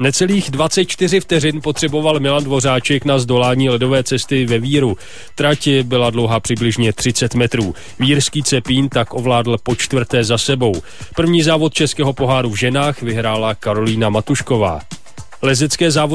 Necelých 24 vteřin potřeboval Milan Dvořáček na zdolání ledové cesty ve Víru. Trať byla dlouhá přibližně 30 metrů. Vírský Cepín tak ovládl po čtvrté za sebou. První závod Českého poháru v ženách vyhrála Karolína Matušková. Lezecké závody